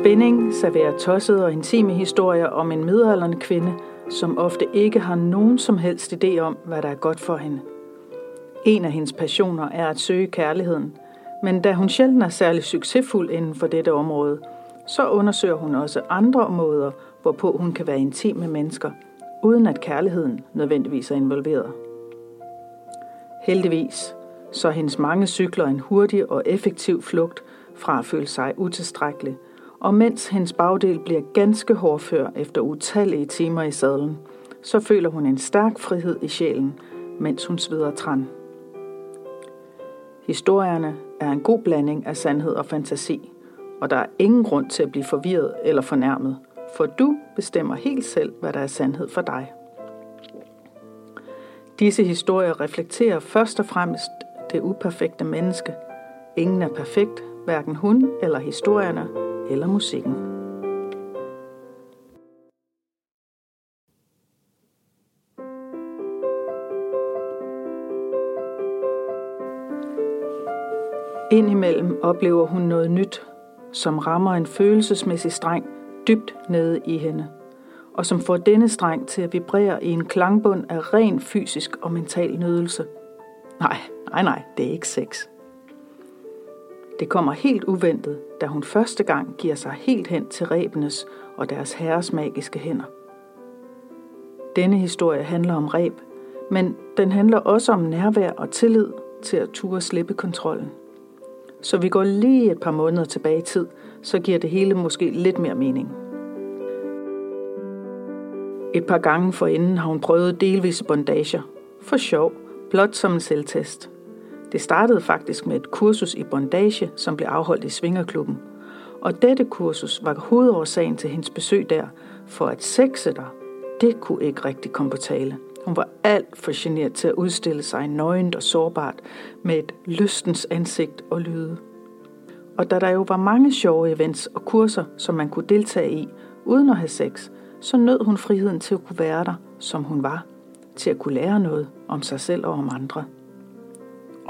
Spænding serverer tossede og intime historier om en midaldrende kvinde, som ofte ikke har nogen som helst idé om, hvad der er godt for hende. En af hendes passioner er at søge kærligheden, men da hun sjældent er særlig succesfuld inden for dette område, så undersøger hun også andre måder, hvorpå hun kan være intim med mennesker, uden at kærligheden nødvendigvis er involveret. Heldigvis så hendes mange cykler en hurtig og effektiv flugt fra at føle sig utilstrækkelig, og mens hendes bagdel bliver ganske hårdfør efter utallige timer i sadlen, så føler hun en stærk frihed i sjælen, mens hun sveder træn. Historierne er en god blanding af sandhed og fantasi, og der er ingen grund til at blive forvirret eller fornærmet, for du bestemmer helt selv, hvad der er sandhed for dig. Disse historier reflekterer først og fremmest det uperfekte menneske. Ingen er perfekt, hverken hun eller historierne eller musikken. Indimellem oplever hun noget nyt, som rammer en følelsesmæssig streng dybt nede i hende, og som får denne streng til at vibrere i en klangbund af ren fysisk og mental nydelse. Nej, nej, nej, det er ikke sex. Det kommer helt uventet, da hun første gang giver sig helt hen til rebenes og deres herres magiske hænder. Denne historie handler om reb, men den handler også om nærvær og tillid til at ture slippe kontrollen. Så vi går lige et par måneder tilbage i tid, så giver det hele måske lidt mere mening. Et par gange forinden har hun prøvet delvise bondager. For sjov, blot som en selvtest. Det startede faktisk med et kursus i bondage, som blev afholdt i Svingerklubben. Og dette kursus var hovedårsagen til hendes besøg der, for at sexe der, det kunne ikke rigtig komme på tale. Hun var alt for generet til at udstille sig nøgent og sårbart med et lystens ansigt og lyde. Og da der jo var mange sjove events og kurser, som man kunne deltage i, uden at have sex, så nød hun friheden til at kunne være der, som hun var, til at kunne lære noget om sig selv og om andre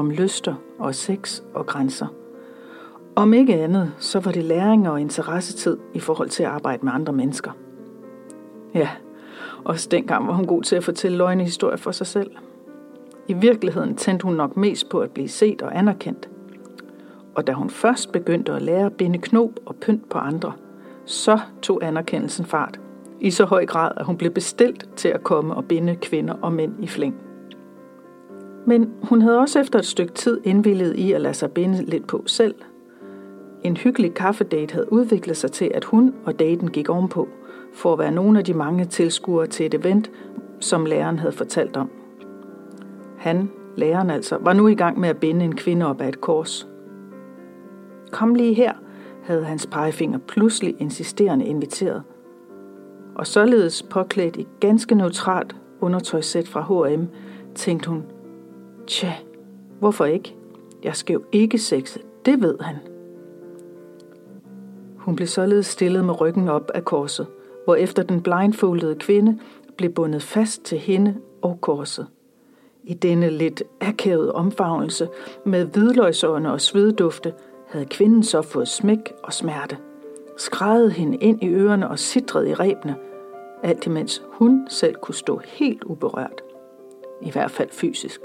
om lyster og sex og grænser. Om ikke andet, så var det læring og interessetid i forhold til at arbejde med andre mennesker. Ja, også dengang var hun god til at fortælle løgnehistorier for sig selv. I virkeligheden tændte hun nok mest på at blive set og anerkendt. Og da hun først begyndte at lære at binde knop og pynt på andre, så tog anerkendelsen fart. I så høj grad, at hun blev bestilt til at komme og binde kvinder og mænd i flæng. Men hun havde også efter et stykke tid indvillet i at lade sig binde lidt på selv. En hyggelig kaffedate havde udviklet sig til, at hun og daten gik ovenpå, for at være nogle af de mange tilskuere til et event, som læreren havde fortalt om. Han, læreren altså, var nu i gang med at binde en kvinde op af et kors. Kom lige her, havde hans pegefinger pludselig insisterende inviteret. Og således påklædt i ganske neutralt undertøjssæt fra H&M, tænkte hun, Tja, hvorfor ikke? Jeg skal jo ikke sexe, det ved han. Hun blev således stillet med ryggen op af korset, hvor efter den blindfoldede kvinde blev bundet fast til hende og korset. I denne lidt akavede omfavnelse med hvidløgsårene og sveddufte havde kvinden så fået smæk og smerte. Skrædede hende ind i ørerne og sidrede i rebene, alt imens hun selv kunne stå helt uberørt. I hvert fald fysisk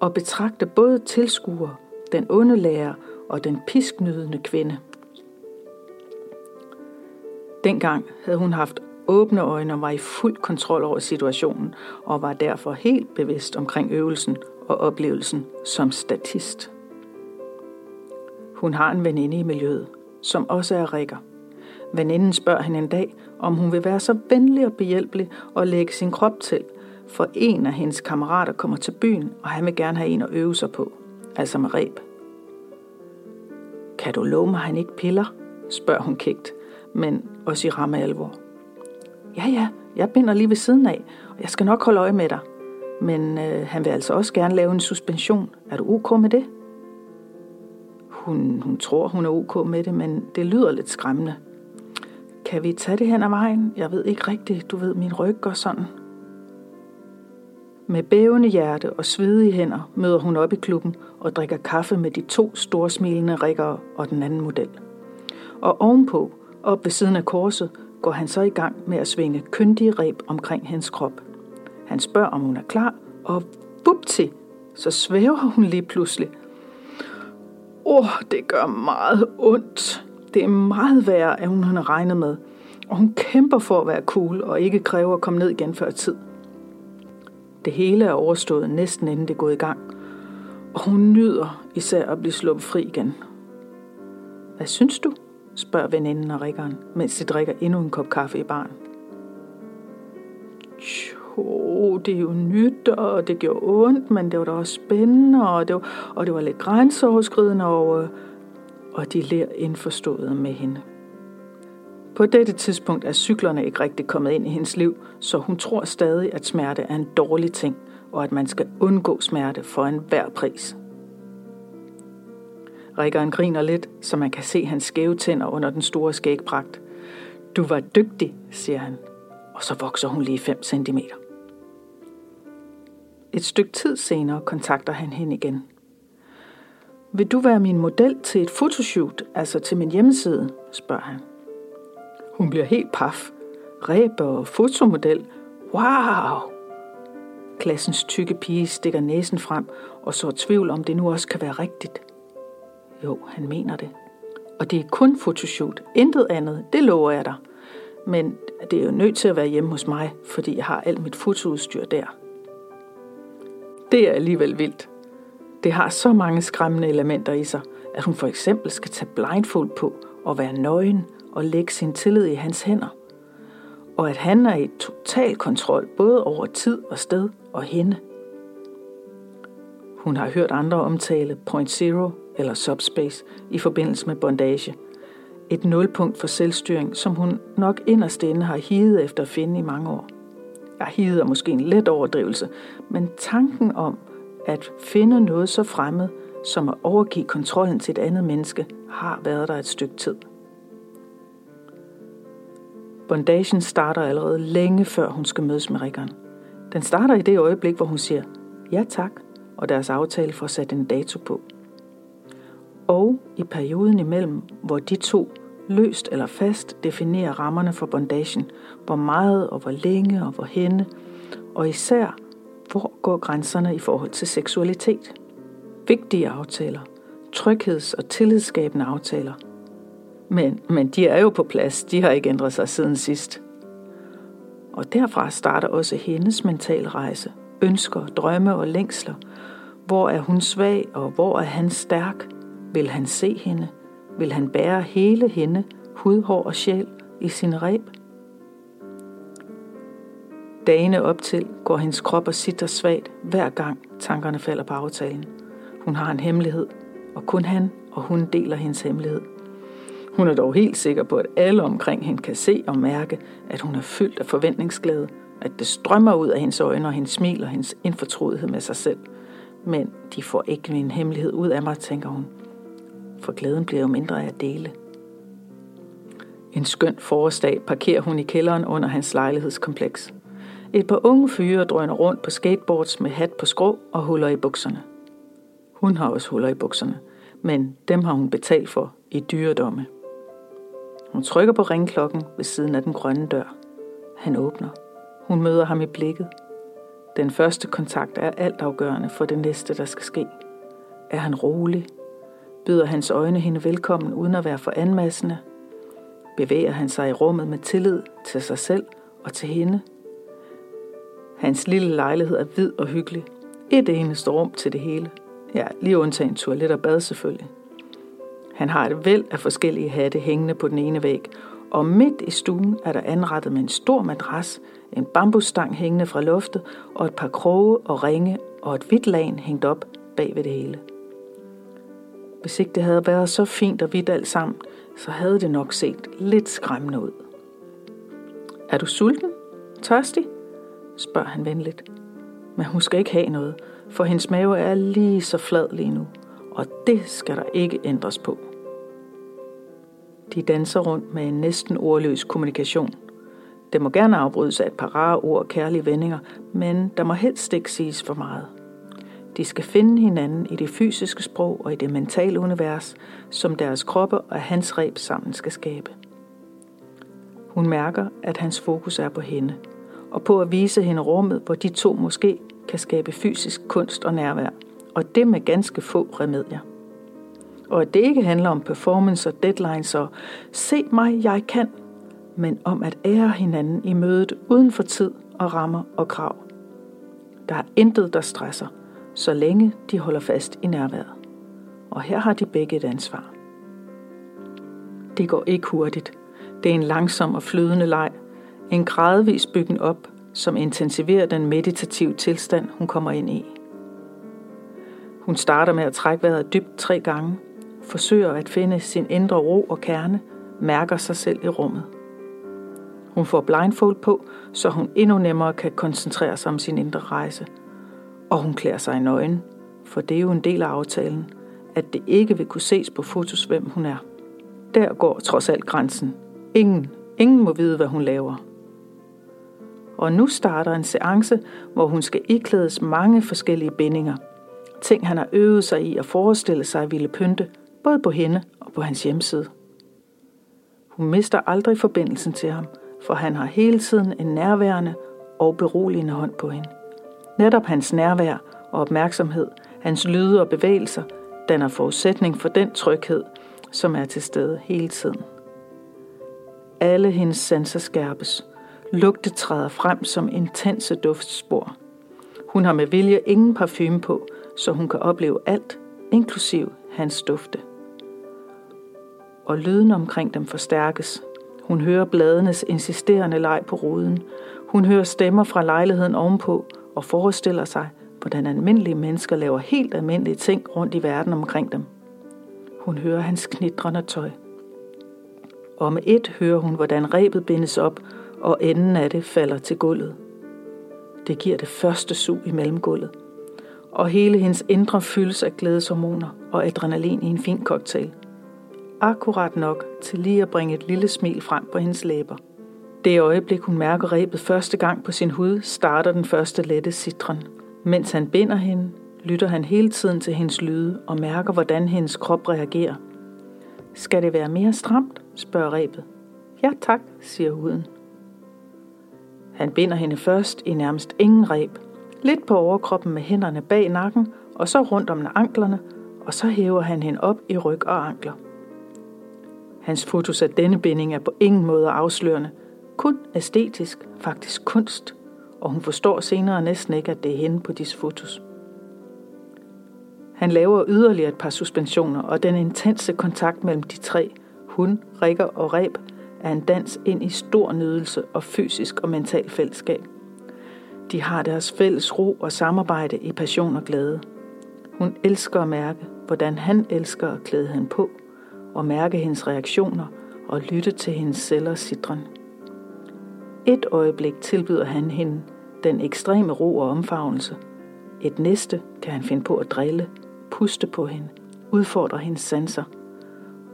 og betragte både tilskuer, den onde lærer og den pisknydende kvinde. Dengang havde hun haft åbne øjne og var i fuld kontrol over situationen, og var derfor helt bevidst omkring øvelsen og oplevelsen som statist. Hun har en veninde i miljøet, som også er rikker. Veninden spørger hende en dag, om hun vil være så venlig og behjælpelig og lægge sin krop til, for en af hendes kammerater kommer til byen, og han vil gerne have en at øve sig på, altså med reb. Kan du love mig, at han ikke piller? spørger hun kægt, men også i ramme alvor. Ja, ja, jeg binder lige ved siden af, og jeg skal nok holde øje med dig. Men øh, han vil altså også gerne lave en suspension. Er du ok med det? Hun, hun tror, hun er ok med det, men det lyder lidt skræmmende. Kan vi tage det hen ad vejen? Jeg ved ikke rigtigt. Du ved, min ryg går sådan. Med bævende hjerte og svedige hænder møder hun op i klubben og drikker kaffe med de to storsmilende rikkere og den anden model. Og ovenpå Op ved siden af korset går han så i gang med at svinge kyndige reb omkring hendes krop. Han spørger, om hun er klar, og bupti, så svæver hun lige pludselig. Åh, oh, det gør meget ondt. Det er meget værre, end hun har regnet med. Og hun kæmper for at være cool og ikke kræver at komme ned igen før tid. Det hele er overstået næsten inden det er gået i gang. Og hun nyder især at blive sluppet fri igen. Hvad synes du? spørger veninden og rikkeren, mens de drikker endnu en kop kaffe i baren. Jo, det er jo nyt, og det gjorde ondt, men det var da også spændende, og det var, og det var lidt grænseoverskridende, og, øh, og de ler indforstået med hende. På dette tidspunkt er cyklerne ikke rigtig kommet ind i hendes liv, så hun tror stadig, at smerte er en dårlig ting, og at man skal undgå smerte for enhver pris. Rikkeren griner lidt, så man kan se hans skæve tænder under den store skægpragt. Du var dygtig, siger han, og så vokser hun lige 5 cm. Et stykke tid senere kontakter han hende igen. Vil du være min model til et fotoshoot, altså til min hjemmeside, spørger han. Hun bliver helt paf. Ræber og fotomodel. Wow! Klassens tykke pige stikker næsen frem og så tvivl om det nu også kan være rigtigt. Jo, han mener det. Og det er kun fotoshoot, intet andet, det lover jeg dig. Men det er jo nødt til at være hjemme hos mig, fordi jeg har alt mit fotoudstyr der. Det er alligevel vildt. Det har så mange skræmmende elementer i sig, at hun for eksempel skal tage blindfold på og være nøgen og lægge sin tillid i hans hænder. Og at han er i total kontrol både over tid og sted og hende. Hun har hørt andre omtale Point Zero eller Subspace i forbindelse med bondage. Et nulpunkt for selvstyring, som hun nok inderst inde har higet efter at finde i mange år. Jeg higet er måske en let overdrivelse, men tanken om at finde noget så fremmed som at overgive kontrollen til et andet menneske har været der et stykke tid. Bondagen starter allerede længe før hun skal mødes med Rikkeren. Den starter i det øjeblik, hvor hun siger ja tak, og deres aftale får sat en dato på. Og i perioden imellem, hvor de to løst eller fast definerer rammerne for bondagen, hvor meget og hvor længe og hvor henne, og især, hvor går grænserne i forhold til seksualitet. Vigtige aftaler, trygheds- og tillidsskabende aftaler, men, men de er jo på plads. De har ikke ændret sig siden sidst. Og derfra starter også hendes mentale rejse. Ønsker, drømme og længsler. Hvor er hun svag, og hvor er han stærk? Vil han se hende? Vil han bære hele hende, hud, hår og sjæl, i sin reb? Dagene op til går hendes krop og sitter svagt, hver gang tankerne falder på aftalen. Hun har en hemmelighed, og kun han og hun deler hendes hemmelighed. Hun er dog helt sikker på, at alle omkring hende kan se og mærke, at hun er fyldt af forventningsglæde, at det strømmer ud af hendes øjne og hendes smil og hendes indfortrolighed med sig selv. Men de får ikke min hemmelighed ud af mig, tænker hun. For glæden bliver jo mindre af at dele. En skøn forårsdag parkerer hun i kælderen under hans lejlighedskompleks. Et par unge fyre drøner rundt på skateboards med hat på skrå og huller i bukserne. Hun har også huller i bukserne, men dem har hun betalt for i dyredomme. Hun trykker på ringklokken ved siden af den grønne dør. Han åbner. Hun møder ham i blikket. Den første kontakt er altafgørende for det næste, der skal ske. Er han rolig? Byder hans øjne hende velkommen uden at være for anmassende? Bevæger han sig i rummet med tillid til sig selv og til hende? Hans lille lejlighed er hvid og hyggelig. Et eneste rum til det hele. Ja, lige undtagen toilet og bad selvfølgelig. Han har et væld af forskellige hatte hængende på den ene væg, og midt i stuen er der anrettet med en stor madras, en bambusstang hængende fra loftet og et par kroge og ringe og et hvidt lagen hængt op bag ved det hele. Hvis ikke det havde været så fint og hvidt alt sammen, så havde det nok set lidt skræmmende ud. Er du sulten? Tørstig? spørger han venligt. Men hun skal ikke have noget, for hendes mave er lige så flad lige nu, og det skal der ikke ændres på. De danser rundt med en næsten ordløs kommunikation. Det må gerne afbrydes af et par rare ord og kærlige vendinger, men der må helst ikke siges for meget. De skal finde hinanden i det fysiske sprog og i det mentale univers, som deres kroppe og hans reb sammen skal skabe. Hun mærker, at hans fokus er på hende, og på at vise hende rummet, hvor de to måske kan skabe fysisk kunst og nærvær, og det med ganske få remedier. Og at det ikke handler om performance og deadlines og se mig, jeg kan, men om at ære hinanden i mødet uden for tid og rammer og krav. Der er intet, der stresser, så længe de holder fast i nærværet. Og her har de begge et ansvar. Det går ikke hurtigt. Det er en langsom og flydende leg. En gradvis byggen op, som intensiverer den meditative tilstand, hun kommer ind i. Hun starter med at trække vejret dybt tre gange, forsøger at finde sin indre ro og kerne, mærker sig selv i rummet. Hun får blindfold på, så hun endnu nemmere kan koncentrere sig om sin indre rejse. Og hun klæder sig i nøgen, for det er jo en del af aftalen, at det ikke vil kunne ses på fotos, hvem hun er. Der går trods alt grænsen. Ingen, ingen må vide, hvad hun laver. Og nu starter en seance, hvor hun skal iklædes mange forskellige bindinger. Ting, han har øvet sig i at forestille sig ville pynte, både på hende og på hans hjemmeside. Hun mister aldrig forbindelsen til ham, for han har hele tiden en nærværende og beroligende hånd på hende. Netop hans nærvær og opmærksomhed, hans lyde og bevægelser, danner forudsætning for den tryghed, som er til stede hele tiden. Alle hendes sanser skærpes. Lugte træder frem som intense duftspor. Hun har med vilje ingen parfume på, så hun kan opleve alt, inklusiv hans dufte. Og lyden omkring dem forstærkes. Hun hører bladenes insisterende leg på ruden. Hun hører stemmer fra lejligheden ovenpå og forestiller sig, hvordan almindelige mennesker laver helt almindelige ting rundt i verden omkring dem. Hun hører hans knitrende tøj. Og med et hører hun, hvordan rebet bindes op, og enden af det falder til gulvet. Det giver det første sug i mellemgulvet. Og hele hendes indre fyldes af glædeshormoner og adrenalin i en fin cocktail. Akkurat nok til lige at bringe et lille smil frem på hendes læber. Det øjeblik, hun mærker rebet første gang på sin hud, starter den første lette citron. Mens han binder hende, lytter han hele tiden til hendes lyde og mærker, hvordan hendes krop reagerer. Skal det være mere stramt? spørger rebet. Ja tak, siger huden. Han binder hende først i nærmest ingen reb, lidt på overkroppen med hænderne bag nakken, og så rundt om anklerne, og så hæver han hende op i ryg og ankler. Hans fotos af denne binding er på ingen måde afslørende, kun æstetisk, faktisk kunst, og hun forstår senere næsten ikke, at det er hende på disse fotos. Han laver yderligere et par suspensioner, og den intense kontakt mellem de tre, hun, Rikker og Reb, er en dans ind i stor nydelse og fysisk og mental fællesskab. De har deres fælles ro og samarbejde i passion og glæde. Hun elsker at mærke, hvordan han elsker at klæde hende på, og mærke hendes reaktioner og lytte til hendes celler sidren. Et øjeblik tilbyder han hende den ekstreme ro og omfavnelse. Et næste kan han finde på at drille, puste på hende, udfordre hendes sanser,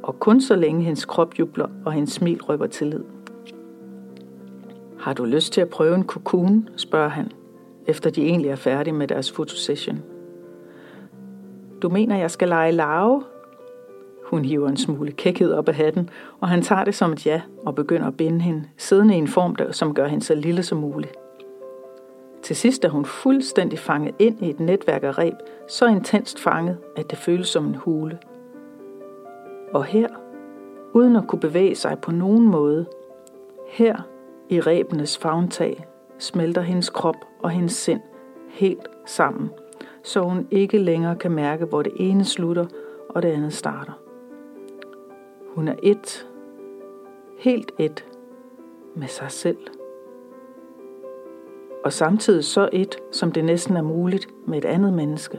og kun så længe hendes krop jubler og hendes smil røber tillid. Har du lyst til at prøve en kokon, spørger han, efter de egentlig er færdige med deres fotosession. Du mener, jeg skal lege larve? Hun hiver en smule kækhed op af hatten, og han tager det som et ja og begynder at binde hende, siddende i en form, der, som gør hende så lille som muligt. Til sidst er hun fuldstændig fanget ind i et netværk af reb, så intenst fanget, at det føles som en hule. Og her, uden at kunne bevæge sig på nogen måde, her i rebenes fagntag, smelter hendes krop og hendes sind helt sammen, så hun ikke længere kan mærke, hvor det ene slutter og det andet starter. Hun er et, helt et med sig selv og samtidig så et, som det næsten er muligt med et andet menneske.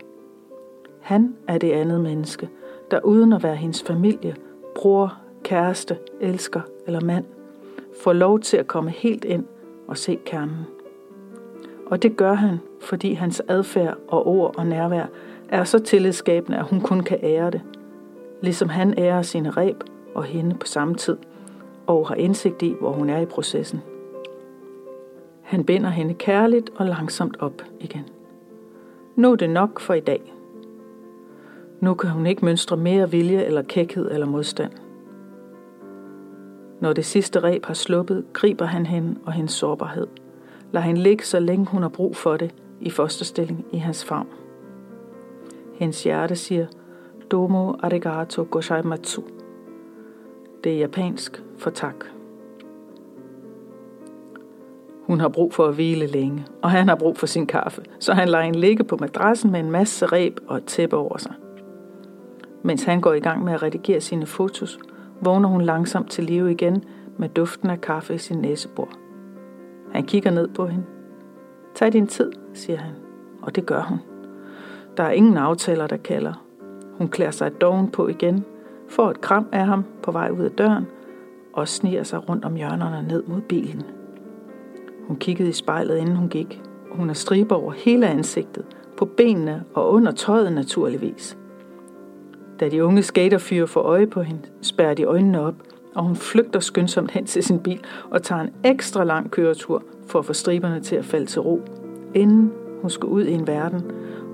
Han er det andet menneske, der uden at være hendes familie, bror, kæreste, elsker eller mand, får lov til at komme helt ind og se kernen. Og det gør han, fordi hans adfærd og ord og nærvær er så tillidsskabende, at hun kun kan ære det. Ligesom han ærer sine reb og hende på samme tid, og har indsigt i, hvor hun er i processen. Han binder hende kærligt og langsomt op igen. Nu er det nok for i dag. Nu kan hun ikke mønstre mere vilje eller kækhed eller modstand. Når det sidste reb har sluppet, griber han hende og hendes sårbarhed. Lad hende ligge, så længe hun har brug for det, i fosterstilling i hans favn. Hendes hjerte siger, Domo arigato gozaimatsu. Det er japansk for tak. Hun har brug for at hvile længe, og han har brug for sin kaffe, så han lader hende ligge på madrassen med en masse reb og et tæppe over sig. Mens han går i gang med at redigere sine fotos, vågner hun langsomt til live igen med duften af kaffe i sin næsebor. Han kigger ned på hende. Tag din tid, siger han, og det gør hun. Der er ingen aftaler, der kalder. Hun klæder sig doven på igen, får et kram af ham på vej ud af døren og sniger sig rundt om hjørnerne ned mod bilen. Hun kiggede i spejlet, inden hun gik. Hun har striber over hele ansigtet, på benene og under tøjet naturligvis. Da de unge skaterfyre får øje på hende, spærrer de øjnene op, og hun flygter skyndsomt hen til sin bil og tager en ekstra lang køretur for at få striberne til at falde til ro, inden hun skal ud i en verden,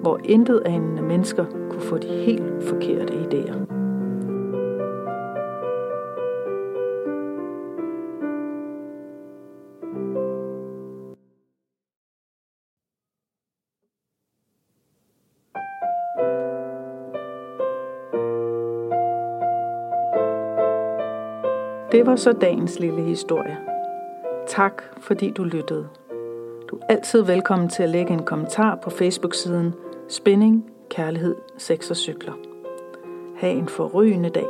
hvor intet anende mennesker kunne få de helt forkerte idéer. Det var så dagens lille historie. Tak fordi du lyttede. Du er altid velkommen til at lægge en kommentar på Facebook-siden Spænding, Kærlighed, Sex og Cykler. Ha' en forrygende dag.